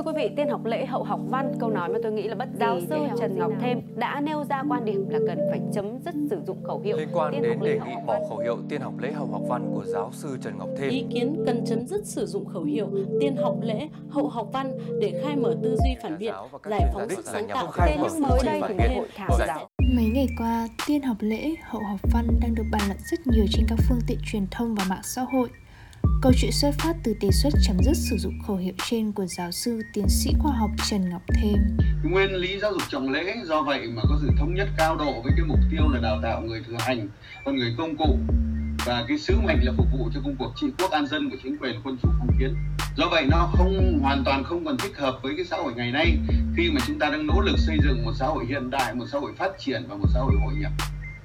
Thưa quý vị, tiên học lễ hậu học văn, câu nói mà tôi nghĩ là bất giáo sư Trần Ngọc Thêm đã nêu ra quan điểm là cần phải chấm dứt sử dụng khẩu hiệu Liên quan tiên đến học lễ đề hậu nghị học bỏ văn. khẩu hiệu tiên học lễ hậu học văn của giáo sư Trần Ngọc Thêm. Ý kiến cần chấm dứt sử dụng khẩu hiệu tiên học lễ, hậu học văn để khai mở tư duy phản biện, giải phóng sức sáng tạo. Thế nhưng mới đây thì hội thảo giáo Mấy ngày qua, tiên học lễ, hậu học văn đang được bàn luận rất nhiều trên các phương tiện truyền thông và mạng xã hội. Câu chuyện xuất phát từ đề xuất chấm dứt sử dụng khẩu hiệu trên của giáo sư tiến sĩ khoa học Trần Ngọc Thêm. Nguyên lý giáo dục trọng lễ, do vậy mà có sự thống nhất cao độ với cái mục tiêu là đào tạo người thừa hành con người công cụ và cái sứ mệnh là phục vụ cho công cuộc trị quốc an dân của chính quyền quân chủ phong kiến do vậy nó không, hoàn toàn không còn thích hợp với cái xã hội ngày nay khi mà chúng ta đang nỗ lực xây dựng một xã hội hiện đại, một xã hội phát triển và một xã hội hội nhập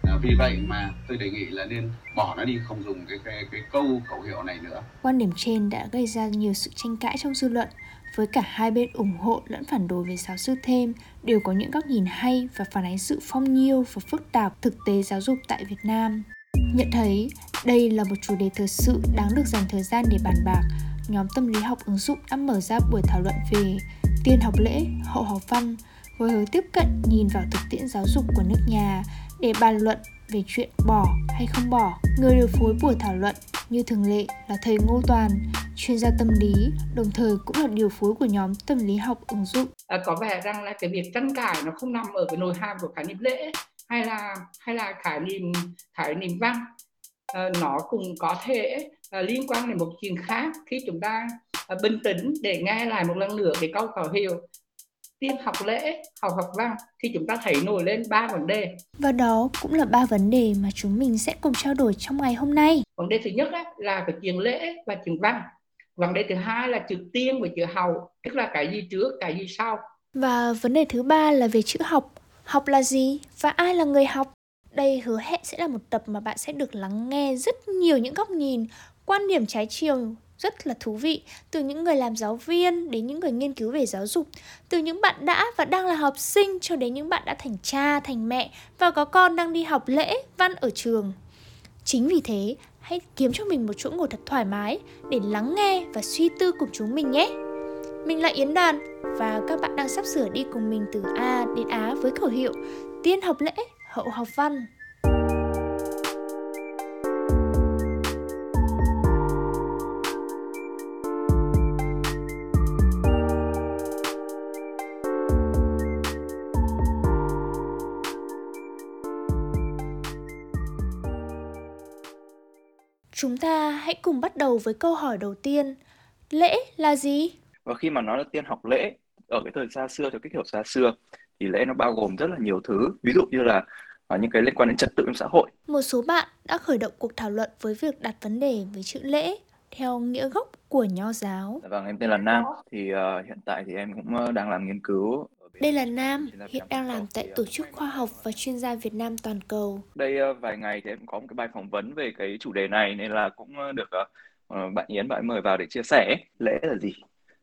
Ờ, vì vậy mà tôi đề nghị là nên bỏ nó đi không dùng cái cái, cái câu khẩu hiệu này nữa. Quan điểm trên đã gây ra nhiều sự tranh cãi trong dư luận, với cả hai bên ủng hộ lẫn phản đối về giáo sư Thêm đều có những góc nhìn hay và phản ánh sự phong nhiêu và phức tạp thực tế giáo dục tại Việt Nam. Nhận thấy đây là một chủ đề thực sự đáng được dành thời gian để bàn bạc, nhóm tâm lý học ứng dụng đã mở ra buổi thảo luận về tiên học lễ, hậu học văn với hướng tiếp cận nhìn vào thực tiễn giáo dục của nước nhà để bàn luận về chuyện bỏ hay không bỏ. Người điều phối buổi thảo luận như thường lệ là thầy Ngô Toàn, chuyên gia tâm lý, đồng thời cũng là điều phối của nhóm tâm lý học ứng dụng. à, có vẻ rằng là cái việc tranh cãi nó không nằm ở cái nội hàm của khái niệm lễ hay là hay là khái niệm khái niệm văn à, nó cũng có thể à, liên quan đến một chuyện khác khi chúng ta à, bình tĩnh để nghe lại một lần nữa cái câu khẩu hiệu tiên học lễ học học văn thì chúng ta thấy nổi lên ba vấn đề Và đó cũng là ba vấn đề mà chúng mình sẽ cùng trao đổi trong ngày hôm nay. vấn đề thứ nhất á, là cái chuyện lễ và chuyện văn vấn đề thứ hai là chữ tiên và chữ hậu tức là cái gì trước cái gì sau Và vấn đề thứ ba là về chữ học. Học là gì và ai là người học? Đây hứa hẹn sẽ là một tập mà bạn sẽ được lắng nghe rất nhiều những góc nhìn, quan điểm trái chiều rất là thú vị từ những người làm giáo viên đến những người nghiên cứu về giáo dục, từ những bạn đã và đang là học sinh cho đến những bạn đã thành cha, thành mẹ và có con đang đi học lễ, văn ở trường. Chính vì thế, hãy kiếm cho mình một chỗ ngồi thật thoải mái để lắng nghe và suy tư cùng chúng mình nhé. Mình là Yến Đàn và các bạn đang sắp sửa đi cùng mình từ A đến Á với khẩu hiệu Tiên học lễ, hậu học văn. Chúng ta hãy cùng bắt đầu với câu hỏi đầu tiên. Lễ là gì? và khi mà nói là tiên học lễ ở cái thời xa xưa theo cách hiểu xa xưa thì lễ nó bao gồm rất là nhiều thứ ví dụ như là à, những cái liên quan đến trật tự trong xã hội Một số bạn đã khởi động cuộc thảo luận với việc đặt vấn đề với chữ lễ theo nghĩa gốc của nho giáo. Dạ vâng em tên là Nam thì ờ, hiện tại thì em cũng ờ, đang làm nghiên cứu Đây là Nam, hiện đang làm tại. Tổ chức Khoa học và Chuyên gia Việt Nam toàn cầu. đây ờ, vài ngày thì em có một cái bài phỏng vấn về cái chủ đề này nên là cũng được ờ, bạn Yến bạn mời vào để chia sẻ lễ là gì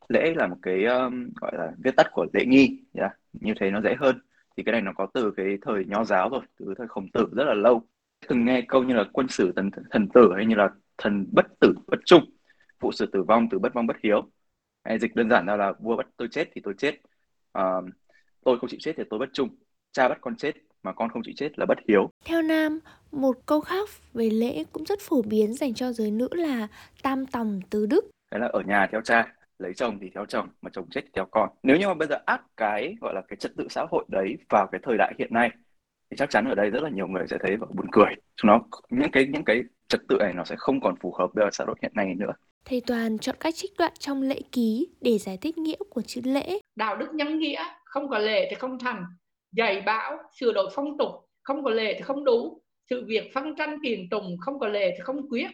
lễ là một cái um, gọi là viết tắt của lễ nghi yeah. như thế nó dễ hơn thì cái này nó có từ cái thời nho giáo rồi từ thời khổng tử rất là lâu thường nghe câu như là quân sử thần thần tử hay như là thần bất tử bất trung. Phụ sử tử vong tử bất vong bất hiếu. Hay dịch đơn giản là vua bắt tôi chết thì tôi chết. Ờ, tôi không chịu chết thì tôi bất trung. Cha bắt con chết mà con không chịu chết là bất hiếu. Theo Nam, một câu khác về lễ cũng rất phổ biến dành cho giới nữ là tam tòng tứ đức. đấy là ở nhà theo cha lấy chồng thì theo chồng mà chồng chết thì theo con. Nếu như mà bây giờ áp cái gọi là cái trật tự xã hội đấy vào cái thời đại hiện nay thì chắc chắn ở đây rất là nhiều người sẽ thấy và buồn cười. Chúng nó những cái những cái trật tự này nó sẽ không còn phù hợp với xã hội hiện nay nữa. Thầy Toàn chọn cách trích đoạn trong lễ ký để giải thích nghĩa của chữ lễ. đạo đức nhân nghĩa không có lệ thì không thành. Dạy bảo sửa đổi phong tục không có lệ thì không đủ. Sự việc phân tranh tiền tùng không có lệ thì không quyết.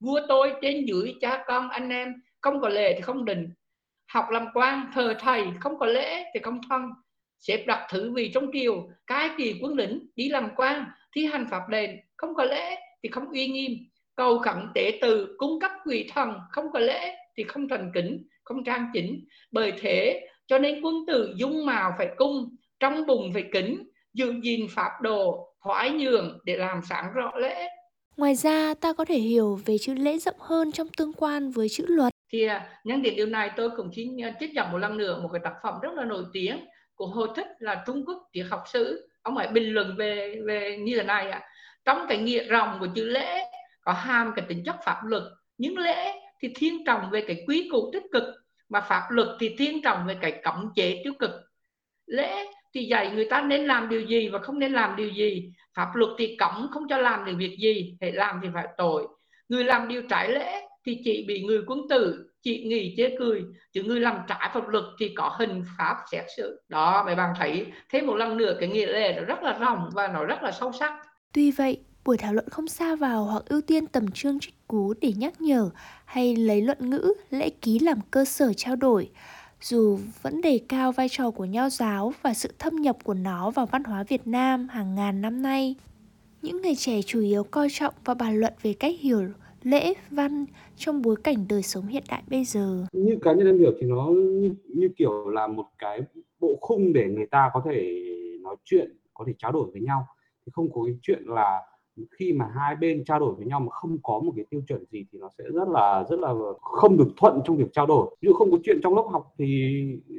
Vua tôi trên dưới cha con anh em không có lệ thì không định. Học làm quan thờ thầy không có lễ thì không thân. Xếp đặt thứ vị trong triều cai trị quân lính đi làm quan thi hành pháp lệnh không có lễ thì không uy nghiêm cầu khẩn tế từ cung cấp quỷ thần không có lễ thì không thành kính không trang chỉnh bởi thế cho nên quân tử dung mạo phải cung trong bụng phải kính giữ gìn pháp đồ thoái nhường để làm sáng rõ lễ Ngoài ra, ta có thể hiểu về chữ lễ rộng hơn trong tương quan với chữ luật. thì nhân tiện điều này tôi cũng xin trích dẫn một lần nữa một cái tác phẩm rất là nổi tiếng của Hồ Thích là Trung Quốc triết học sử ông ấy bình luận về về như thế này ạ à trong cái nghĩa rộng của chữ lễ, có hàm cái tính chất pháp luật. Nhưng lễ thì thiên trọng về cái quý củ tích cực, mà pháp luật thì thiên trọng về cái cấm chế tiêu cực. Lễ thì dạy người ta nên làm điều gì và không nên làm điều gì. Pháp luật thì cấm không cho làm được việc gì phải làm thì phải tội. Người làm điều trái lễ thì chỉ bị người quân tử chị nghỉ chế cười. Chứ người làm trái pháp luật thì có hình pháp xét xử. Đó, mấy bạn thấy. Thêm một lần nữa, cái nghĩa lệ nó rất là rộng và nó rất là sâu sắc tuy vậy buổi thảo luận không xa vào hoặc ưu tiên tầm chương trích cú để nhắc nhở hay lấy luận ngữ lễ ký làm cơ sở trao đổi dù vẫn đề cao vai trò của nho giáo và sự thâm nhập của nó vào văn hóa Việt Nam hàng ngàn năm nay. Những người trẻ chủ yếu coi trọng và bàn luận về cách hiểu lễ văn trong bối cảnh đời sống hiện đại bây giờ. Như cá nhân em hiểu thì nó như, như kiểu là một cái bộ khung để người ta có thể nói chuyện, có thể trao đổi với nhau. Thì không có cái chuyện là khi mà hai bên trao đổi với nhau mà không có một cái tiêu chuẩn gì thì nó sẽ rất là rất là không được thuận trong việc trao đổi. Ví dụ không có chuyện trong lớp học thì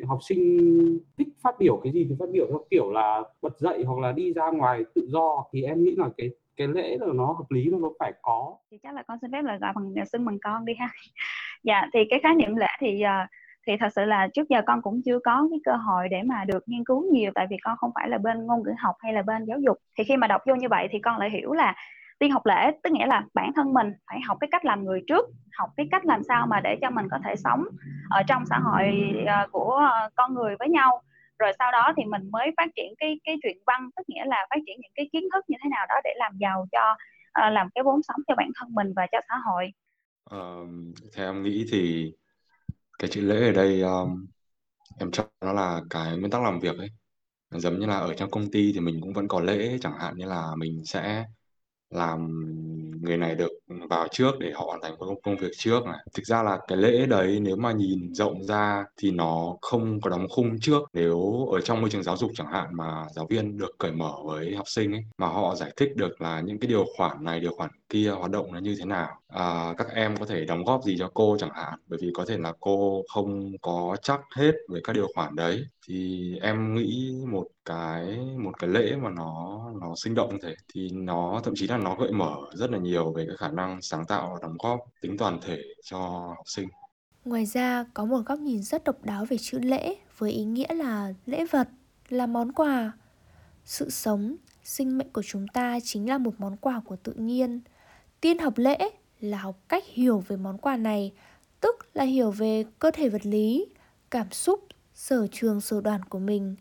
học sinh thích phát biểu cái gì thì phát biểu theo kiểu là bật dậy hoặc là đi ra ngoài tự do. Thì em nghĩ là cái cái lễ là nó hợp lý nó phải có. Thì chắc là con xin phép là gọi bằng xưng bằng con đi ha. Dạ thì cái khái niệm lễ thì uh, thì thật sự là trước giờ con cũng chưa có cái cơ hội để mà được nghiên cứu nhiều tại vì con không phải là bên ngôn ngữ học hay là bên giáo dục. Thì khi mà đọc vô như vậy thì con lại hiểu là tiên học lễ tức nghĩa là bản thân mình phải học cái cách làm người trước học cái cách làm sao mà để cho mình có thể sống ở trong xã hội ờ, của ờ, con người với nhau. Rồi sau đó thì mình mới phát triển cái cái truyện văn tức nghĩa là phát triển những cái kiến thức như thế nào đó để làm giàu cho ờ, làm cái vốn sống cho bản thân mình và cho xã hội. Uh, theo em nghĩ thì cái chữ lễ ở đây um, em cho nó là cái nguyên tắc làm việc ấy. Giống như là ở trong công ty thì mình cũng vẫn có lễ chẳng hạn như là mình sẽ làm người này được vào trước để họ hoàn thành công công việc trước này. Thực ra là cái lễ đấy nếu mà nhìn rộng ra thì nó không có đóng khung trước. Nếu ở trong môi trường giáo dục chẳng hạn mà giáo viên được cởi mở với học sinh ấy mà họ giải thích được là những cái điều khoản này điều khoản kia hoạt động nó như thế nào à, các em có thể đóng góp gì cho cô chẳng hạn bởi vì có thể là cô không có chắc hết về các điều khoản đấy thì em nghĩ một cái một cái lễ mà nó nó sinh động như thế thì nó thậm chí là nó gợi mở rất là nhiều về cái khả năng sáng tạo và đóng góp tính toàn thể cho học sinh Ngoài ra, có một góc nhìn rất độc đáo về chữ lễ với ý nghĩa là lễ vật, là món quà. Sự sống, sinh mệnh của chúng ta chính là một món quà của tự nhiên. Tiên học lễ là học cách hiểu về món quà này, tức là hiểu về cơ thể vật lý, cảm xúc, sở trường sở đoàn của mình.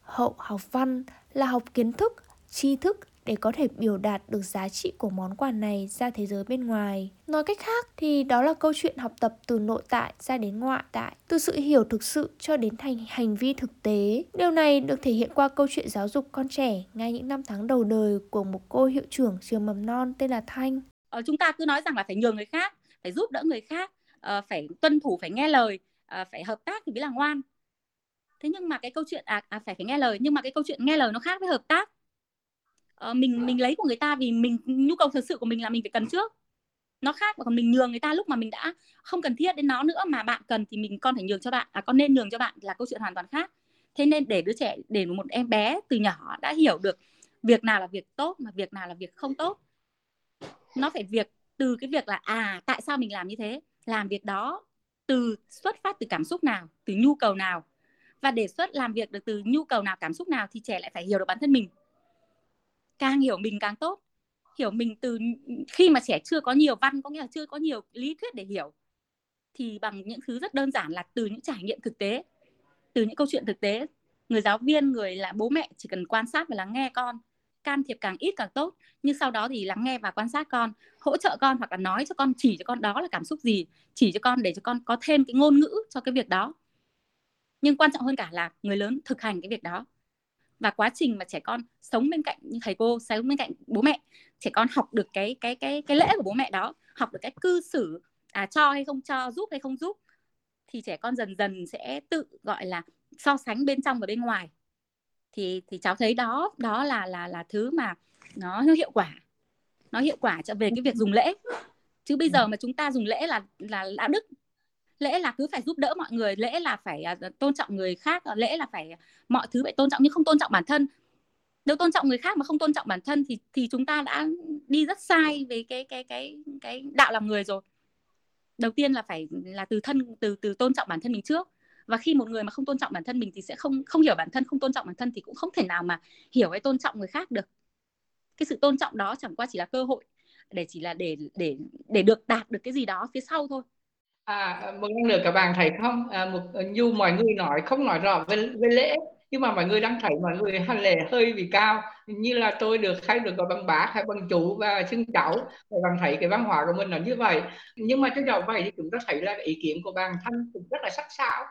Hậu học văn là học kiến thức, tri thức để có thể biểu đạt được giá trị của món quà này ra thế giới bên ngoài. Nói cách khác thì đó là câu chuyện học tập từ nội tại ra đến ngoại tại, từ sự hiểu thực sự cho đến thành hành vi thực tế. Điều này được thể hiện qua câu chuyện giáo dục con trẻ ngay những năm tháng đầu đời của một cô hiệu trưởng trường mầm non tên là Thanh. Ờ, chúng ta cứ nói rằng là phải nhường người khác, phải giúp đỡ người khác, uh, phải tuân thủ, phải nghe lời, uh, phải hợp tác thì mới là ngoan. Thế nhưng mà cái câu chuyện à, à phải phải nghe lời, nhưng mà cái câu chuyện nghe lời nó khác với hợp tác. Uh, mình mình lấy của người ta vì mình nhu cầu thật sự của mình là mình phải cần trước. Nó khác và còn mình nhường người ta lúc mà mình đã không cần thiết đến nó nữa mà bạn cần thì mình con phải nhường cho bạn à con nên nhường cho bạn là câu chuyện hoàn toàn khác. Thế nên để đứa trẻ để một em bé từ nhỏ đã hiểu được việc nào là việc tốt mà việc nào là việc không tốt nó phải việc từ cái việc là à tại sao mình làm như thế? Làm việc đó từ xuất phát từ cảm xúc nào, từ nhu cầu nào? Và đề xuất làm việc được từ nhu cầu nào, cảm xúc nào thì trẻ lại phải hiểu được bản thân mình. Càng hiểu mình càng tốt. Hiểu mình từ khi mà trẻ chưa có nhiều văn, có nghĩa là chưa có nhiều lý thuyết để hiểu, thì bằng những thứ rất đơn giản là từ những trải nghiệm thực tế, từ những câu chuyện thực tế. Người giáo viên, người là bố mẹ chỉ cần quan sát và lắng nghe con can thiệp càng ít càng tốt. Nhưng sau đó thì lắng nghe và quan sát con, hỗ trợ con hoặc là nói cho con, chỉ cho con đó là cảm xúc gì, chỉ cho con để cho con có thêm cái ngôn ngữ cho cái việc đó. Nhưng quan trọng hơn cả là người lớn thực hành cái việc đó. Và quá trình mà trẻ con sống bên cạnh như thầy cô, sống bên cạnh bố mẹ, trẻ con học được cái cái cái cái lễ của bố mẹ đó, học được cái cư xử à cho hay không cho, giúp hay không giúp, thì trẻ con dần dần sẽ tự gọi là so sánh bên trong và bên ngoài thì thì cháu thấy đó đó là là là thứ mà nó hiệu quả nó hiệu quả cho về cái việc dùng lễ. Chứ bây giờ mà chúng ta dùng lễ là là đạo đức. Lễ là cứ phải giúp đỡ mọi người lễ là phải à, tôn trọng người khác lễ là phải mọi thứ phải tôn trọng nhưng không tôn trọng bản thân. Nếu tôn trọng người khác mà không tôn trọng bản thân thì thì chúng ta đã đi rất sai về cái cái cái cái đạo làm người rồi. Đầu tiên là phải là từ thân từ từ tôn trọng bản thân mình trước và khi một người mà không tôn trọng bản thân mình thì sẽ không không hiểu bản thân không tôn trọng bản thân thì cũng không thể nào mà hiểu hay tôn trọng người khác được. Cái sự tôn trọng đó chẳng qua chỉ là cơ hội để chỉ là để để để được đạt được cái gì đó phía sau thôi. À một lần nữa các bạn thấy không? À, một như mọi người nói không nói rõ về, về lễ nhưng mà mọi người đang thấy mọi người hành lễ hơi bị cao. Như là tôi được hay được gọi bằng bác hay bằng chủ và xưng cháu. Và bạn thấy cái văn hóa của mình là như vậy. Nhưng mà trước đầu vậy thì chúng ta thấy là ý kiến của bạn thanh cũng rất là sắc sảo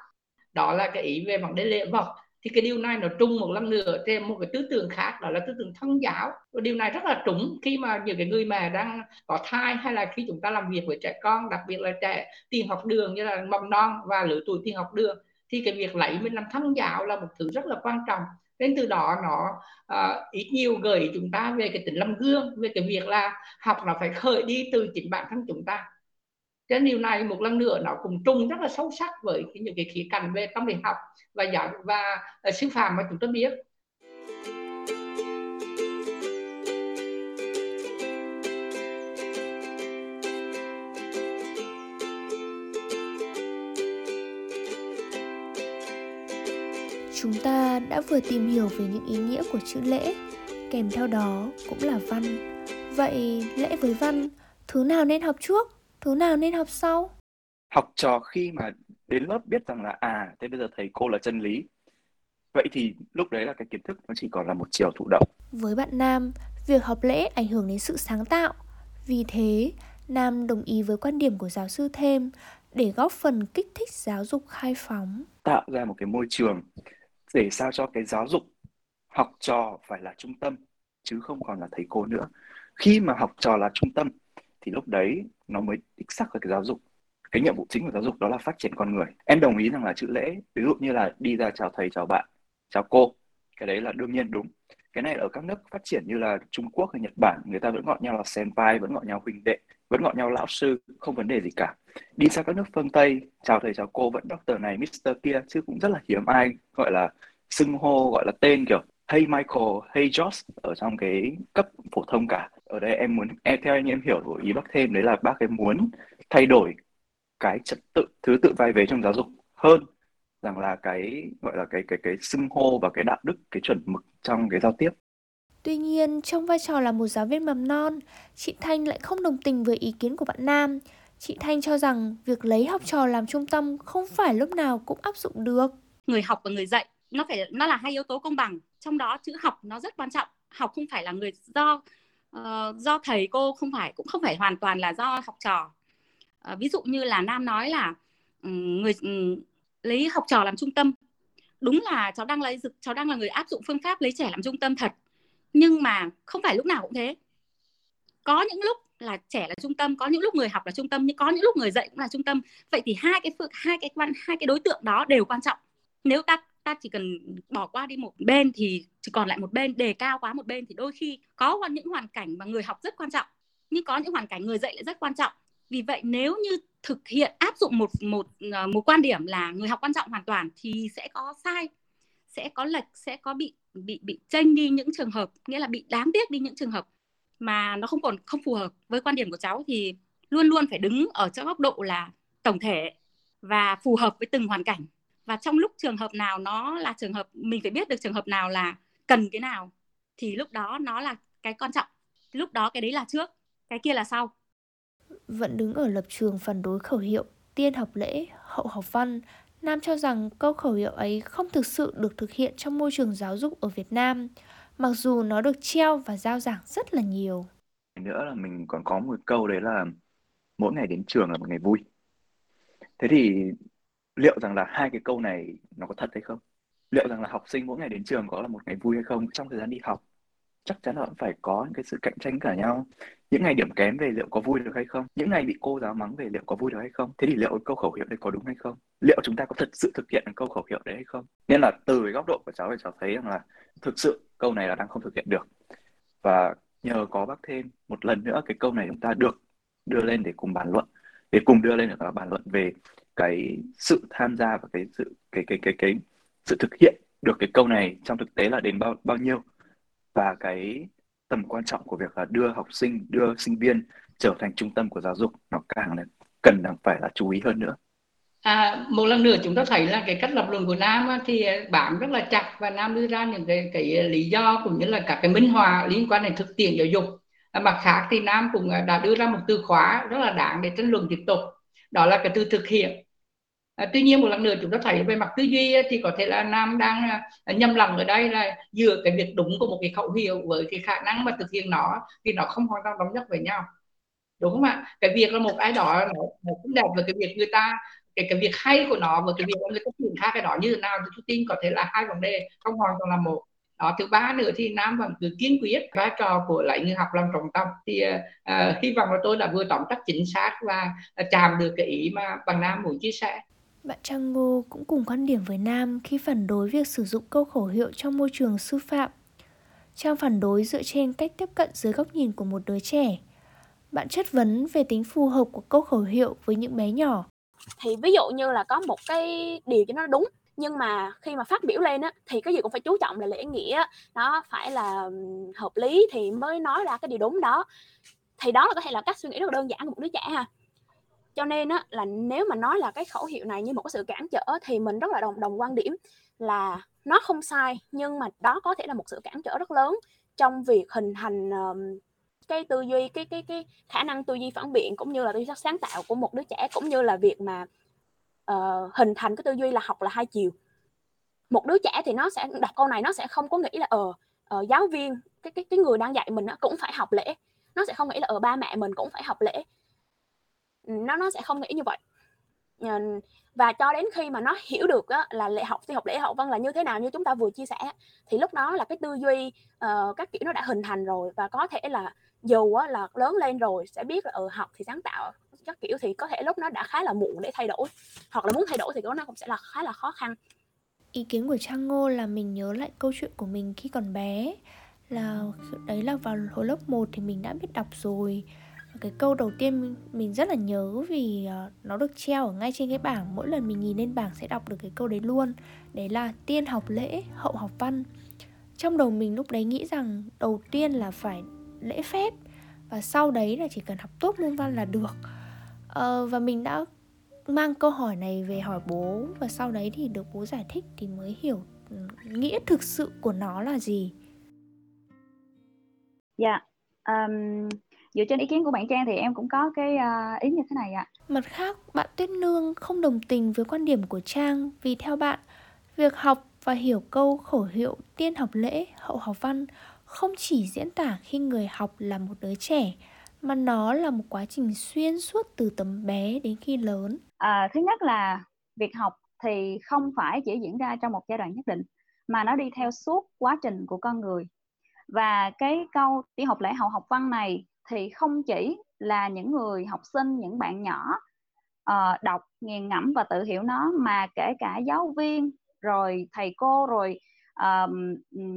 đó là cái ý về vấn đề lễ vật. Thì cái điều này nó trùng một lần nữa thêm một cái tư tưởng khác đó là tư tưởng thân giáo. Và điều này rất là trúng khi mà những cái người mà đang có thai hay là khi chúng ta làm việc với trẻ con đặc biệt là trẻ tiền học đường như là mầm non và lứa tuổi tiền học đường thì cái việc lấy mình làm thân giáo là một thứ rất là quan trọng. Nên từ đó nó uh, ít nhiều gợi chúng ta về cái tính làm gương về cái việc là học nó phải khởi đi từ chính bản thân chúng ta cái điều này một lần nữa nó cũng trùng rất là sâu sắc với những cái khía cạnh về tâm lý học và giáo và ờ, uh, sư phạm mà chúng ta biết Chúng ta đã vừa tìm hiểu về những ý nghĩa của chữ lễ, kèm theo đó cũng là văn. Vậy lễ với văn, thứ nào nên học trước, thứ nào nên học sau? Học trò khi mà đến lớp biết rằng là à, thế bây giờ thầy cô là chân lý. Vậy thì lúc đấy là cái kiến thức nó chỉ còn là một chiều thụ động. Với bạn Nam, việc học lễ ảnh hưởng đến sự sáng tạo. Vì thế, Nam đồng ý với quan điểm của giáo sư thêm để góp phần kích thích giáo dục khai phóng. Tạo ra một cái môi trường để sao cho cái giáo dục học trò phải là trung tâm chứ không còn là thầy cô nữa khi mà học trò là trung tâm thì lúc đấy nó mới đích sắc là cái giáo dục. Cái nhiệm vụ chính của giáo dục đó là phát triển con người. Em đồng ý rằng là chữ lễ ví dụ như là đi ra chào thầy chào bạn chào cô cái đấy là đương nhiên đúng. Cái này ở các nước phát triển như là Trung Quốc hay Nhật Bản người ta vẫn gọi nhau là senpai vẫn gọi nhau huynh đệ vẫn gọi nhau lão sư không vấn đề gì cả. Đi sang các nước phương Tây chào thầy chào cô vẫn doctor này Mr kia chứ cũng rất là hiếm ai gọi là xưng hô gọi là tên kiểu Hey Michael, Hey Josh ở trong cái cấp phổ thông cả. Ở đây em muốn em theo anh em hiểu của ý bác thêm đấy là bác ấy muốn thay đổi cái trật tự thứ tự vai vế trong giáo dục hơn rằng là cái gọi là cái cái cái xưng hô và cái đạo đức cái chuẩn mực trong cái giao tiếp Tuy nhiên, trong vai trò là một giáo viên mầm non, chị Thanh lại không đồng tình với ý kiến của bạn Nam. Chị Thanh cho rằng việc lấy học trò làm trung tâm không phải lúc nào cũng áp dụng được. Người học và người dạy nó phải nó là hai yếu tố công bằng. Trong đó chữ học nó rất quan trọng. Học không phải là người do uh, do thầy cô không phải cũng không phải hoàn toàn là do học trò. Uh, ví dụ như là Nam nói là um, người um, lấy học trò làm trung tâm. Đúng là cháu đang lấy cháu đang là người áp dụng phương pháp lấy trẻ làm trung tâm thật nhưng mà không phải lúc nào cũng thế có những lúc là trẻ là trung tâm có những lúc người học là trung tâm nhưng có những lúc người dạy cũng là trung tâm vậy thì hai cái hai cái quan hai cái đối tượng đó đều quan trọng nếu ta ta chỉ cần bỏ qua đi một bên thì chỉ còn lại một bên, đề cao quá một bên thì đôi khi có những hoàn cảnh mà người học rất quan trọng. Nhưng có những hoàn cảnh người dạy lại rất quan trọng. Vì vậy nếu như thực hiện áp dụng một một ờ, một quan điểm là người học quan trọng hoàn toàn thì sẽ có sai, sẽ có lệch, sẽ có bị bị bị chênh đi những trường hợp, nghĩa là bị đáng tiếc đi những trường hợp mà nó không còn không phù hợp với quan điểm của cháu thì luôn luôn phải đứng ở trong góc độ là tổng thể và phù hợp với từng hoàn cảnh và trong lúc trường hợp nào nó là trường hợp mình phải biết được trường hợp nào là cần cái nào thì lúc đó nó là cái quan trọng lúc đó cái đấy là trước cái kia là sau vẫn đứng ở lập trường phản đối khẩu hiệu tiên học lễ hậu học văn Nam cho rằng câu khẩu hiệu ấy không thực sự được thực hiện trong môi trường giáo dục ở Việt Nam, mặc dù nó được treo và giao giảng rất là nhiều. Nữa là mình còn có một câu đấy là mỗi ngày đến trường là một ngày vui. Thế thì liệu rằng là hai cái câu này nó có thật hay không? Liệu rằng là học sinh mỗi ngày đến trường có là một ngày vui hay không? Trong thời gian đi học? chắc chắn là vẫn phải có những cái sự cạnh tranh cả nhau. Những ngày điểm kém về liệu có vui được hay không? Những ngày bị cô giáo mắng về liệu có vui được hay không? Thế thì liệu câu khẩu hiệu đấy có đúng hay không? Liệu chúng ta có thật sự thực hiện được câu khẩu hiệu đấy hay không? Nên là từ cái góc độ của cháu thì cháu thấy rằng là thực sự câu này là đang không thực hiện được. Và nhờ có bác thêm một lần nữa cái câu này chúng ta được đưa lên để cùng bàn luận, để cùng đưa lên để bàn luận về cái sự tham gia và cái sự cái cái cái cái sự thực hiện được cái câu này trong thực tế là đến bao bao nhiêu và cái tầm quan trọng của việc là đưa học sinh đưa sinh viên trở thành trung tâm của giáo dục nó càng là cần là phải là chú ý hơn nữa À, một lần nữa chúng ta thấy là cái cách lập luận của Nam á, thì bám rất là chặt và Nam đưa ra những cái cái lý do cũng như là các cái minh họa liên quan đến thực tiễn giáo dục. À, mặt khác thì Nam cũng đã đưa ra một từ khóa rất là đáng để tranh luận tiếp tục. Đó là cái từ thực hiện. À, tuy nhiên một lần nữa chúng ta thấy về mặt tư duy thì có thể là Nam đang à, nhầm lẫn ở đây là giữa cái việc đúng của một cái khẩu hiệu với cái khả năng mà thực hiện nó thì nó không hoàn toàn đồng nhất với nhau. Đúng không ạ? Cái việc là một ai đó nó, nó cũng đẹp với cái việc người ta cái cái việc hay của nó và cái việc người ta triển khai cái đó như thế nào thì tôi tin có thể là hai vấn đề không hoàn toàn là một. Đó thứ ba nữa thì nam vẫn cứ kiên quyết vai trò của lại người học làm trọng tâm. Thì uh, hy vọng là tôi đã vừa tóm tắt chính xác và chạm được cái ý mà bằng nam muốn chia sẻ bạn Trang Ngô cũng cùng quan điểm với Nam khi phản đối việc sử dụng câu khẩu hiệu trong môi trường sư phạm. Trang phản đối dựa trên cách tiếp cận dưới góc nhìn của một đứa trẻ. Bạn chất vấn về tính phù hợp của câu khẩu hiệu với những bé nhỏ thì ví dụ như là có một cái điều cho nó đúng, nhưng mà khi mà phát biểu lên á, thì cái gì cũng phải chú trọng là lễ nghĩa nó phải là hợp lý thì mới nói ra cái điều đúng đó thì đó là có thể là cách suy nghĩ rất là đơn giản của một đứa trẻ ha cho nên á là nếu mà nói là cái khẩu hiệu này như một cái sự cản trở thì mình rất là đồng đồng quan điểm là nó không sai nhưng mà đó có thể là một sự cản trở rất lớn trong việc hình thành um, cái tư duy cái cái cái khả năng tư duy phản biện cũng như là tư duy sáng tạo của một đứa trẻ cũng như là việc mà uh, hình thành cái tư duy là học là hai chiều. Một đứa trẻ thì nó sẽ đặt câu này nó sẽ không có nghĩ là ờ uh, giáo viên cái cái cái người đang dạy mình nó cũng phải học lễ nó sẽ không nghĩ là ở uh, ba mẹ mình cũng phải học lễ nó nó sẽ không nghĩ như vậy. Và cho đến khi mà nó hiểu được á, là lễ học thì học lễ học văn là như thế nào như chúng ta vừa chia sẻ thì lúc đó là cái tư duy uh, các kiểu nó đã hình thành rồi. Và có thể là dù á, là lớn lên rồi sẽ biết là ừ, học thì sáng tạo các kiểu thì có thể lúc nó đã khá là muộn để thay đổi. Hoặc là muốn thay đổi thì nó cũng sẽ là khá là khó khăn. Ý kiến của Trang Ngô là mình nhớ lại câu chuyện của mình khi còn bé. Là đấy là vào hồi lớp 1 thì mình đã biết đọc rồi cái câu đầu tiên mình rất là nhớ vì ờ, nó được treo ở ngay trên cái bảng. Mỗi lần mình nhìn lên bảng sẽ đọc được cái câu đấy luôn. Đấy là tiên học lễ hậu học văn. Trong đầu mình lúc đấy nghĩ rằng đầu tiên là phải lễ phép và sau đấy là chỉ cần học tốt môn văn là được. Ờ, và mình đã mang câu hỏi này về hỏi bố và sau đấy thì được bố giải thích thì mới hiểu ừ, nghĩa thực sự của nó là gì. Dạ yeah. um, dựa trên ý kiến của bạn Trang thì em cũng có cái uh, ý như thế này ạ. Mặt khác, bạn Tuyết Nương không đồng tình với quan điểm của Trang vì theo bạn, việc học và hiểu câu khẩu hiệu tiên học lễ, hậu học văn không chỉ diễn tả khi người học là một đứa trẻ mà nó là một quá trình xuyên suốt từ tấm bé đến khi lớn. À, thứ nhất là việc học thì không phải chỉ diễn ra trong một giai đoạn nhất định mà nó đi theo suốt quá trình của con người và cái câu tiên học lễ hậu học văn này thì không chỉ là những người học sinh những bạn nhỏ uh, đọc nghiền ngẫm và tự hiểu nó mà kể cả giáo viên rồi thầy cô rồi uh,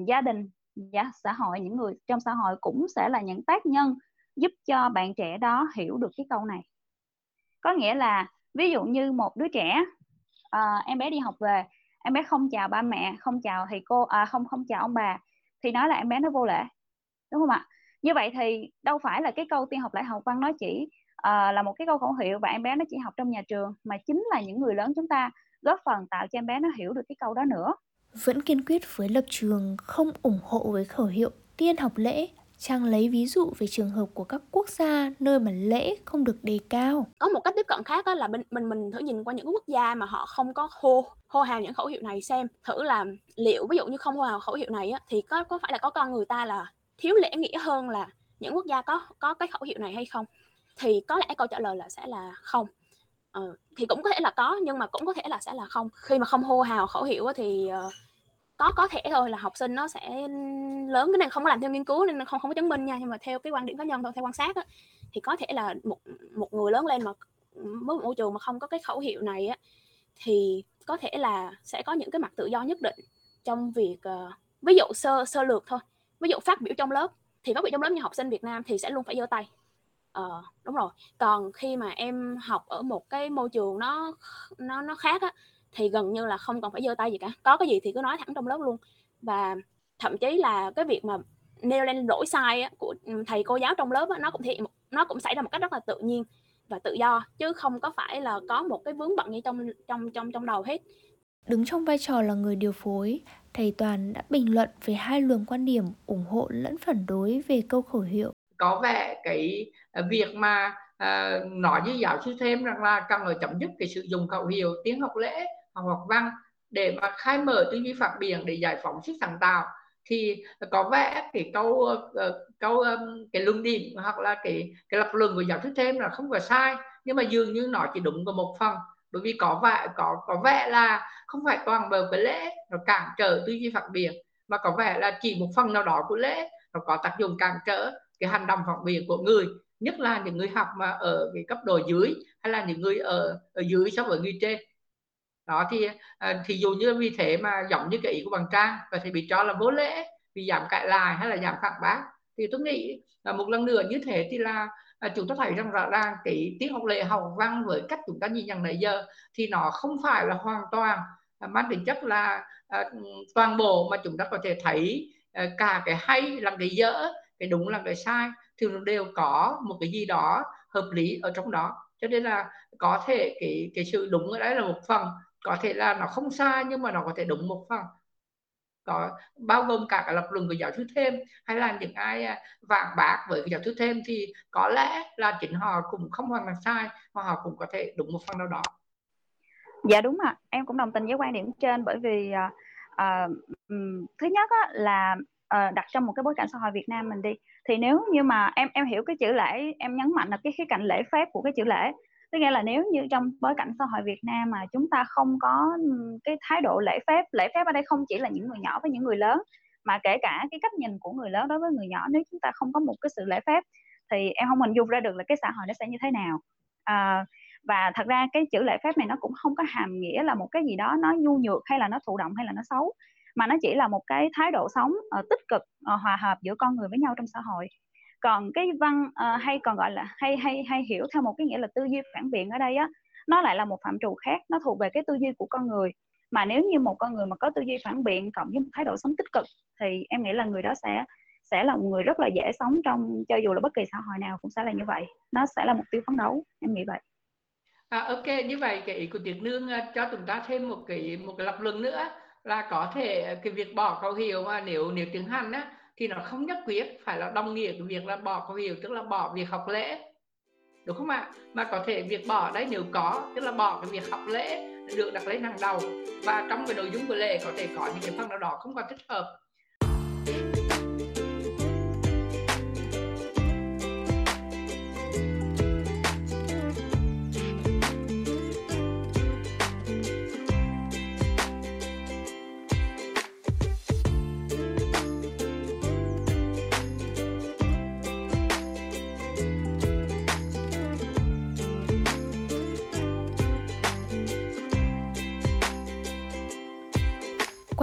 gia đình yeah, xã hội những người trong xã hội cũng sẽ là những tác nhân giúp cho bạn trẻ đó hiểu được cái câu này. Có nghĩa là ví dụ như một đứa trẻ uh, em bé đi học về em bé không chào ba mẹ không chào thầy cô à, không không chào ông bà thì nói là em bé nó vô lễ đúng không ạ? Như vậy thì đâu phải là cái câu tiên học lại học văn nó chỉ uh, là một cái câu khẩu hiệu và em bé nó chỉ học trong nhà trường mà chính là những người lớn chúng ta góp phần tạo cho em bé nó hiểu được cái câu đó nữa vẫn kiên quyết với lập trường không ủng hộ với khẩu hiệu tiên học lễ Trang lấy ví dụ về trường hợp của các quốc gia nơi mà lễ không được đề cao. Có một cách tiếp cận khác đó là mình mình mình thử nhìn qua những quốc gia mà họ không có hô hô hào những khẩu hiệu này xem thử là liệu ví dụ như không hô hào khẩu hiệu này á, thì có có phải là có con người ta là thiếu lễ nghĩa hơn là những quốc gia có có cái khẩu hiệu này hay không? Thì có lẽ câu trả lời là sẽ là không. Ờ, thì cũng có thể là có nhưng mà cũng có thể là sẽ là không. Khi mà không hô hào khẩu hiệu thì uh, có có thể thôi là học sinh nó sẽ lớn cái này không có làm theo nghiên cứu nên không không có chứng minh nha nhưng mà theo cái quan điểm cá nhân thôi theo quan sát á, thì có thể là một một người lớn lên mà với môi trường mà không có cái khẩu hiệu này á thì có thể là sẽ có những cái mặt tự do nhất định trong việc uh, ví dụ sơ sơ lược thôi ví dụ phát biểu trong lớp thì phát biểu trong lớp như học sinh Việt Nam thì sẽ luôn phải giơ tay Ờ, đúng rồi. Còn khi mà em học ở một cái môi trường nó nó nó khác á, thì gần như là không còn phải giơ tay gì cả, có cái gì thì cứ nói thẳng trong lớp luôn. Và thậm chí là cái việc mà nêu lên lỗi sai á, của, ừ, thầy cô giáo trong lớp á, nó cũng thể nó cũng xảy ra một cách rất là tự nhiên và tự do, chứ không có phải là có một cái vướng bận như trong trong trong trong đầu hết. Đứng trong vai trò là người điều phối, thầy Toàn đã bình luận về hai luồng quan điểm ủng hộ lẫn phản đối về câu khẩu hiệu. Có vẻ cái à, việc mà à, nói với giáo sư thêm rằng là cần phải chấm dứt cái sử dụng khẩu hiệu tiếng học lễ hoặc học văn để mà khai mở tư duy phản biện để giải phóng sức sáng tạo thì có vẻ cái câu uh, câu um, cái luận điểm hoặc là cái cái lập luận của giáo sư thêm là không phải sai nhưng mà dường như nó chỉ đúng có một phần bởi vì có vẻ có có vẻ là không phải toàn bộ cái lễ, nó cản trở tư duy phản biện, mà có vẻ là chỉ một phần nào đó của lễ, nó có tác dụng cản trở cái hành động phản biện của người, nhất là những người học mà ở cái cấp độ dưới, hay là những người ở ở dưới so với người trên. Đó thì à, thì dù như vì thế mà giống như cái ý của bằng trang và thì bị cho là vô lễ vì giảm cãi lại hay là giảm phản bác. Thì tôi nghĩ là một lần nữa như thế thì là à, chúng ta thấy rằng rõ ràng cái tiết học lệ học văn với cách chúng ta nhìn nhận nãy giờ thì nó không phải là hoàn toàn à, mang tính chất là à, toàn bộ mà chúng ta có thể thấy à, cả cái hay làm cái dở cái đúng làm cái sai thì nó đều có một cái gì đó hợp lý ở trong đó. Cho nên là có thể cái cái sự đúng ở đấy là một phần có thể là nó không sai nhưng mà nó có thể đúng một phần có bao gồm cả cái lập luận của giáo sư thêm hay là những ai à, bác với giáo sư thêm thì có lẽ là chính họ cũng không hoàn toàn sai mà họ cũng có thể đúng một phần nào đó. Dạ đúng ạ. Em cũng đồng tình với quan điểm trên bởi vì uh, uh, thứ nhất á, là uh, đặt trong một cái bối cảnh xã hội Việt Nam mình đi thì nếu như mà em em hiểu cái chữ lễ em nhấn mạnh là cái khía cạnh lễ phép của cái chữ lễ tức nghĩa là nếu như trong bối cảnh xã hội Việt Nam mà chúng ta không có ừ, cái thái độ lễ phép lễ phép ở đây không chỉ là những người nhỏ với những người lớn mà kể cả cái cách nhìn của người lớn đối với người nhỏ nếu chúng ta không có một cái sự lễ phép thì em không hình dung ra được là cái xã hội nó sẽ như thế nào. À, và thật ra cái chữ lễ phép này nó cũng không có hàm nghĩa là một cái gì đó nó nhu nhược hay là nó thụ động hay là nó xấu mà nó chỉ là một cái thái độ sống uh, tích cực uh, hòa hợp giữa con người với nhau trong xã hội còn cái văn uh, hay còn gọi là hay hay hay hiểu theo một cái nghĩa là tư duy phản biện ở đây á nó lại là một phạm trù khác nó thuộc về cái tư duy của con người. Mà nếu như một con người mà có tư duy phản biện cộng với một thái độ sống tích cực thì em nghĩ là người đó sẽ sẽ là một người rất là dễ sống trong cho dù là bất kỳ xã hội nào cũng sẽ là như vậy. Nó sẽ là mục tiêu phấn đấu em nghĩ vậy. À, ok như vậy cái ý của Tiết Nương à, cho chúng ta thêm một cái một cái lập luận nữa là có thể cái việc bỏ khẩu hiệu mà nếu nếu tiếng Hàn á thì nó không nhất quyết, phải là đồng nghĩa cái việc là bỏ khẩu hiệu tức là bỏ việc học lễ. Đúng không ạ? Mà có thể việc bỏ đấy nếu có, tức là bỏ cái việc học lễ được đặt lên hàng đầu. Và trong cái nội dung của lễ có thể có những cái phần nào đó không còn thích hợp.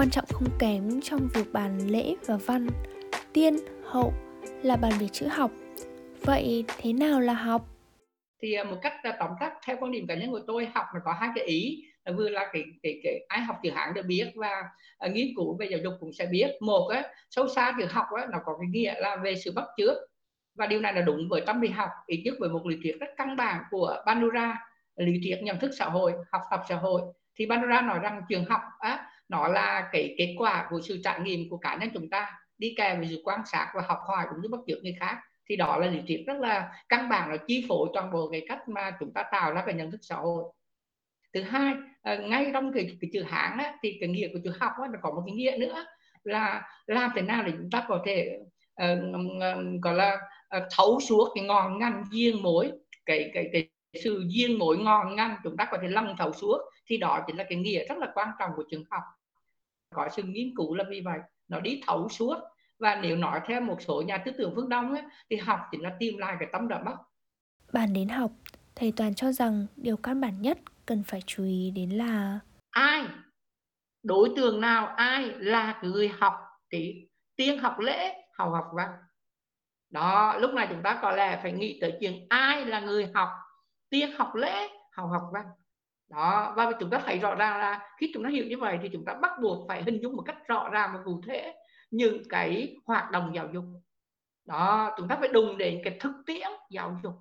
Quan trọng không kém trong việc bàn lễ và văn. Tiên hậu là bàn về chữ học. Vậy thế nào là học? Thì à, một cách tổng tóm tắt theo quan điểm cá nhân của tôi học là có hai cái ý là vừa là cái cái, cái ai học chữ hán đều biết và uh, nghiên cứu về giáo dục cũng sẽ biết. Một á sâu xa chữ học á nó có cái nghĩa là về sự bắt chước và điều này là đúng với tâm lý học. Ít nhất với một lý thuyết rất căn bản của Bandura lý thuyết nhận thức xã hội học tập xã hội. Thì Bandura nói rằng trường học á nó là cái kết quả của sự trải nghiệm của cá nhân chúng ta. Đi kèm với sự quan sát và học hỏi cũng như bắt chước người khác. Thì đó là lý thuyết rất là căn bản là chi phối toàn bộ cái cách mà chúng ta tạo ra cái nhận thức xã hội. Thứ hai ờ, ngay trong cái, cái chữ hán á, thì cái nghĩa của chữ học á, nó có một cái nghĩa nữa là làm thế nào để chúng ta có thể uh, gọi là uh, thấu suốt cái ngọn ngăn duyên mối cái cái cái sự duyên mối ngọn ngăn chúng ta có thể lăng thấu suốt thì đó chính là cái nghĩa rất là quan trọng của trường học có sự nghiên cứu là vì vậy nó đi thấu suốt. Và nếu nói theo một số nhà tư tưởng phương đông ấy, thì học chính là tìm lại cái tâm đậm bắc bàn đến học thầy toàn cho rằng điều căn bản nhất cần phải chú ý đến là ai? Đối tượng nào? Ai là người học cái tiên học lễ học học văn? Đó lúc này chúng ta có lẽ phải nghĩ tới chuyện ai là người học tiên học lễ học học văn đó và chúng ta thấy rõ ràng là khi chúng ta hiểu như vậy thì chúng ta bắt buộc phải hình dung một cách rõ ràng và cụ thể những cái hoạt động giáo dục. Đó chúng ta phải đùng đến cái thực tiễn giáo dục.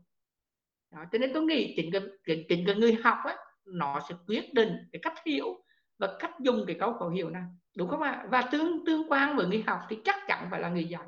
Đó, cho nên tôi nghĩ chính cái, cái, chính cái người học á nó sẽ quyết định cái cách hiểu và cách dùng cái câu khẩu hiệu này đúng không ạ? Và tương tương quan với người học thì chắc chắn phải là người dạy.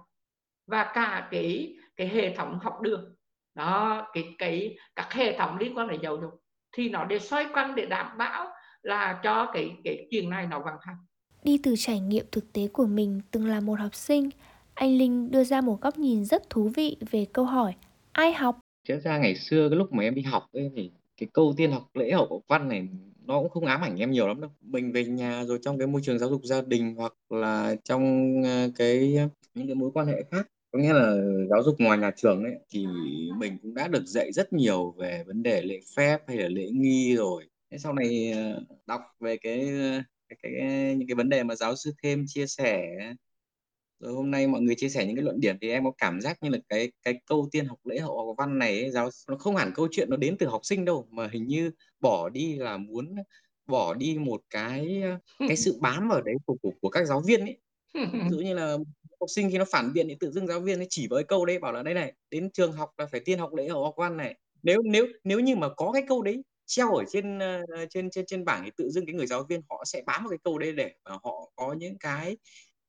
Và cả cái cái hệ thống học đường đó cái cái các hệ thống liên quan đến giáo dục thì nó đều xoay quanh để đảm bảo là cho cái cái chuyện này nó vận hành đi từ trải nghiệm thực tế của mình từng là một học sinh anh Linh đưa ra một góc nhìn rất thú vị về câu hỏi ai học Thực ra ngày xưa cái lúc mà em đi học ấy thì cái câu tiên học lễ học học văn này nó cũng không ám ảnh em nhiều lắm đâu. Mình về nhà rồi trong cái môi trường giáo dục gia đình hoặc là trong ờ, cái những cái mối quan hệ khác có nghĩa là giáo dục ngoài nhà trường ấy thì mình cũng đã được dạy rất nhiều về vấn đề lễ phép hay là lễ nghi rồi. Thế sau này ờ, đọc về cái cái, cái những cái vấn đề mà giáo sư thêm chia sẻ rồi hôm nay mọi người chia sẻ những cái luận điểm thì em có cảm giác như là cái cái câu tiên học lễ hậu học văn này ấy, giáo nó không hẳn câu chuyện nó đến từ học sinh đâu mà hình như bỏ đi là muốn bỏ đi một cái cái sự bám vào đấy của của, của các giáo viên ấy. Ví dụ như là học sinh khi nó phản biện thì tự dưng giáo viên ấy chỉ với câu đấy, bảo là đây này, đến trường học là phải tiên học lễ hậu học văn này. Nếu nếu nếu như mà có cái câu đấy treo ở trên ờ, trên trên trên bảng thì tự dưng cái người giáo viên họ sẽ bám vào cái câu đấy để mà họ có những cái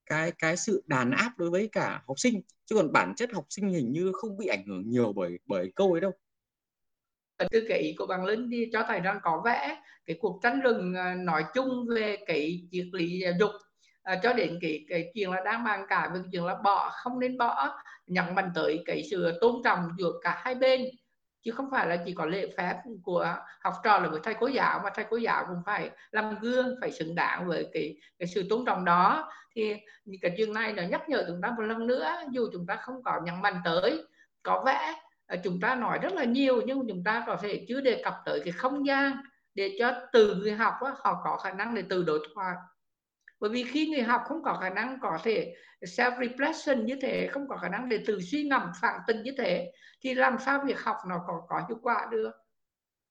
cái cái sự đàn áp đối với cả học sinh. Chứ còn bản chất học sinh hình như không bị ảnh hưởng nhiều bởi bởi câu ấy đâu. Từ cái ý của bạn Linh đi cho thấy rằng có vẽ cái cuộc tranh luận ờ, nói chung về cái triết lý giáo dục à, cho đến cái cái chuyện là đang bàn cả về chuyện là bỏ không nên bỏ nhấn mạnh tới cái sự tôn trọng giữa cả hai bên. Chứ không phải là chỉ có lễ phép của học trò là với thầy cô giáo mà thầy cô giáo cũng phải làm gương phải xứng đáng với cái cái sự tôn trọng đó. Thì cái chuyện này nó nhắc nhở chúng ta một lần nữa dù chúng ta không có nhấn mạnh tới có vẻ ờ, chúng ta nói rất là nhiều nhưng chúng ta có thể chưa đề cập tới cái không gian để cho từ người học đó, họ có khả năng để từ đối thoại bởi vì khi người học không có khả năng có thể self reflection như thế, không có khả năng để tự suy ngẫm, phản tình như thế, thì làm sao việc học nó có có hiệu quả được?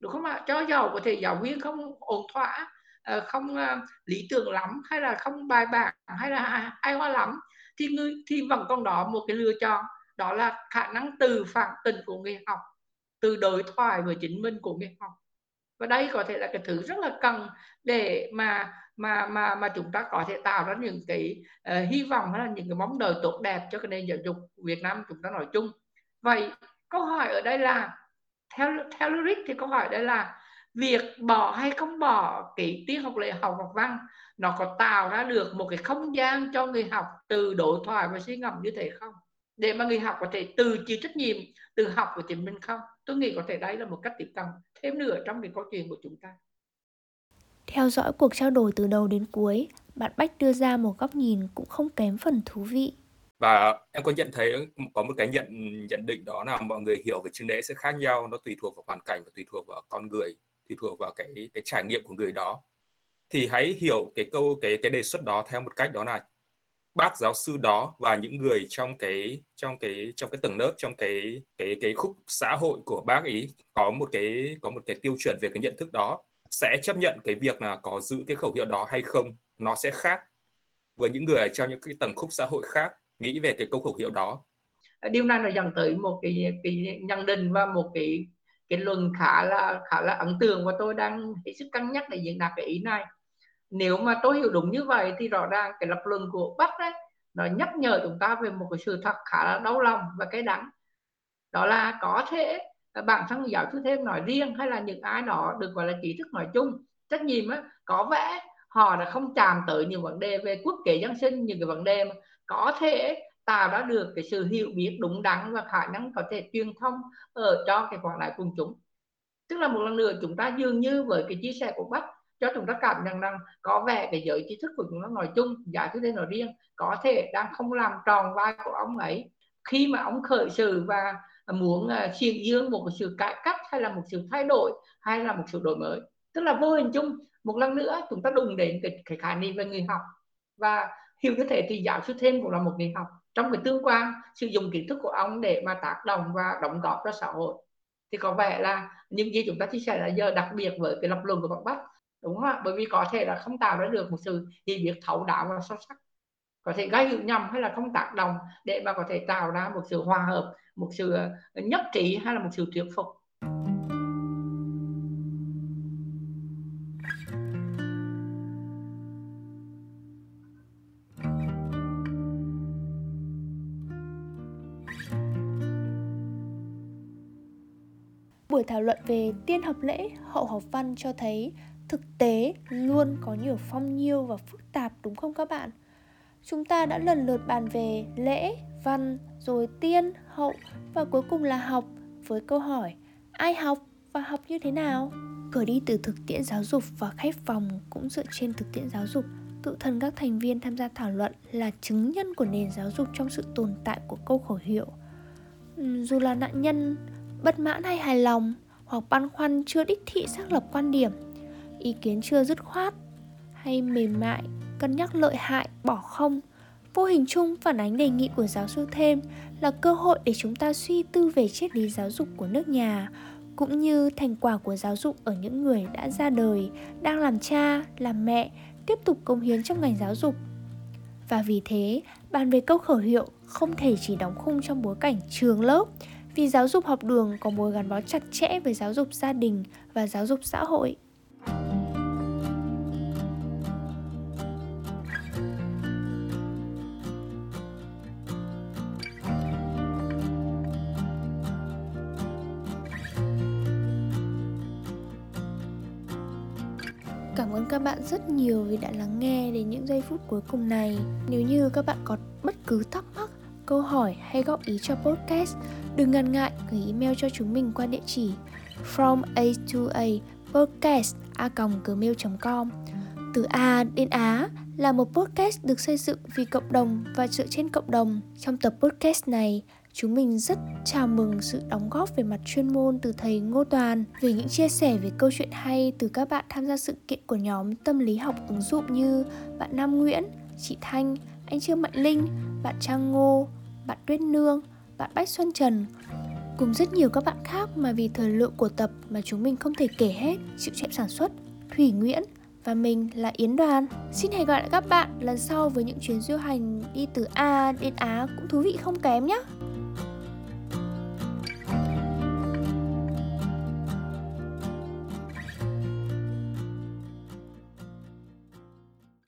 Đúng không ạ? Cho giàu có thể giáo viên không ổn thỏa ờ, không ờ, lý tưởng lắm, hay là không bài bản, hay là ai hoa lắm, thì người, thì vẫn còn đó một cái lựa chọn. Đó là khả năng từ phản tình của người học từ đối thoại với chính mình của người học. Và đây có thể là cái thứ rất là cần để mà mà mà mà chúng ta có thể tạo ra những cái uh, hy vọng hay là những cái mong đợi tốt đẹp cho cái nền giáo dục Việt Nam chúng ta nói chung. Vậy câu hỏi ở đây là theo theo lyric thì câu hỏi đây là việc bỏ hay không bỏ cái tiết học lệ học học văn nó có tạo ra được một cái không gian cho người học từ đối thoại và suy ngẫm như thế không? Để mà người học có thể từ chịu trách nhiệm từ học của chính mình không? Tôi nghĩ có thể đây là một cách tiếp cận thêm nữa trong cái câu chuyện của chúng ta theo dõi cuộc trao đổi từ đầu đến cuối, bạn Bách đưa ra một góc nhìn cũng không kém phần thú vị. Và em có nhận thấy có một cái nhận nhận định đó là mọi người hiểu về chứng lễ sẽ khác nhau, nó tùy thuộc vào hoàn cảnh và tùy thuộc vào con người, tùy thuộc vào cái cái trải nghiệm của người đó. Thì hãy hiểu cái câu cái cái đề xuất đó theo một cách đó là bác giáo sư đó và những người trong cái trong cái trong cái tầng lớp trong cái cái cái khúc xã hội của bác ấy có một cái có một cái tiêu chuẩn về cái nhận thức đó sẽ chấp nhận cái việc là có giữ cái khẩu hiệu đó hay không? Nó sẽ khác với những người trong những cái tầng khúc xã hội khác, nghĩ về cái câu khẩu hiệu đó. Ờ, điều này là dẫn tới một cái cái nhận định và một cái cái luận khá là khá là ấn tượng và tôi đang hết sức cân nhắc để diễn đạt cái ý này. Nếu mà tôi hiểu đúng như vậy thì rõ ràng cái lập luận của Bắc đấy nó nhắc nhở chúng ta về một cái sự thật khá là đau lòng và cái đắng. Đó là có thể bản thân giáo sư thêm nói riêng hay là những ai đó được gọi là trí thức nói chung. Trách nhiệm á, có vẻ họ đã không chạm tới những vấn đề về quốc kế dân sinh những cái vấn đề mà có thể tạo ra được cái sự hiểu biết đúng đắn và khả năng có thể truyền thông ở cho cái quảng đại quần chúng. Tức là một lần nữa chúng ta dường như với cái chia sẻ của bác cho chúng ta cảm nhận rằng có vẻ cái giới trí thức của chúng ta nói chung giáo sư thêm nói riêng có thể đang không làm tròn vai của ông ấy. Khi mà ông khởi sự và muốn uh, dương một sự cải cách hay là một sự thay đổi hay là một sự đổi mới. Tức là vô hình chung một lần nữa chúng ta đụng đến cái, cái khái niệm về người học. Và hiểu như thế thì giáo sư thêm cũng là một người học. Trong cái tương quan sử dụng kiến thức của ông để mà tác động và đóng góp cho xã hội. Thì có vẻ là những gì chúng ta chia sẻ là giờ đặc biệt với cái lập luận của bạn Bắc đúng không ạ? Bởi vì có thể là không tạo ra được một sự hiểu biết thấu đáo và sâu sắc. Có thể gây hiểu nhầm hay là không tác động để mà có thể tạo ra một sự hòa hợp một sự ờ, nhất trí hay là một sự thuyết phục Buổi thảo luận về tiên học lễ, hậu học văn cho thấy thực tế luôn có nhiều phong nhiêu và phức tạp đúng không các bạn? Chúng ta đã lần lượt bàn về lễ, văn, rồi tiên, hậu và cuối cùng là học với câu hỏi ai học và học như thế nào? Khởi đi từ thực tiễn giáo dục và khách phòng cũng dựa trên thực tiễn giáo dục tự thân các thành viên tham gia thảo luận là chứng nhân của nền giáo dục trong sự tồn tại của câu khẩu hiệu. Dù là nạn nhân bất mãn hay hài lòng hoặc băn khoăn chưa đích thị xác lập quan điểm ý kiến chưa dứt khoát hay mềm mại cân nhắc lợi hại bỏ không vô hình chung phản ánh đề nghị của giáo sư thêm là cơ hội để chúng ta suy tư về triết lý giáo dục của nước nhà, cũng như thành quả của giáo dục ở những người đã ra đời, đang làm cha, làm mẹ, tiếp tục công hiến trong ngành giáo dục và vì thế, bàn về câu khẩu hiệu không thể chỉ đóng khung trong bối cảnh trường lớp, vì giáo dục học đường có mối gắn bó chặt chẽ với giáo dục gia đình và giáo dục xã hội. Các bạn rất nhiều vì đã lắng nghe đến những giây phút cuối cùng này. Nếu như các bạn có bất cứ thắc mắc, câu hỏi hay góp ý cho podcast, đừng ngần ngại gửi email cho chúng mình qua địa chỉ from a to a podcast a gmail.com từ A đến Á là một podcast được xây dựng vì cộng đồng và dựa trên cộng đồng. Trong tập podcast này, chúng mình rất chào mừng sự đóng góp về mặt chuyên môn từ thầy Ngô Toàn về những chia sẻ về câu chuyện hay từ các bạn tham gia sự kiện của nhóm tâm lý học ứng dụng như bạn Nam Nguyễn, chị Thanh, anh Trương Mạnh Linh, bạn Trang Ngô, bạn Tuyết Nương, bạn Bách Xuân Trần cùng rất nhiều các bạn khác mà vì thời lượng của tập mà chúng mình không thể kể hết chịu trách sản xuất Thủy Nguyễn và mình là Yến Đoàn. Xin hẹn gặp lại các bạn lần sau với những chuyến du hành đi từ A đến Á cũng thú vị không kém nhé.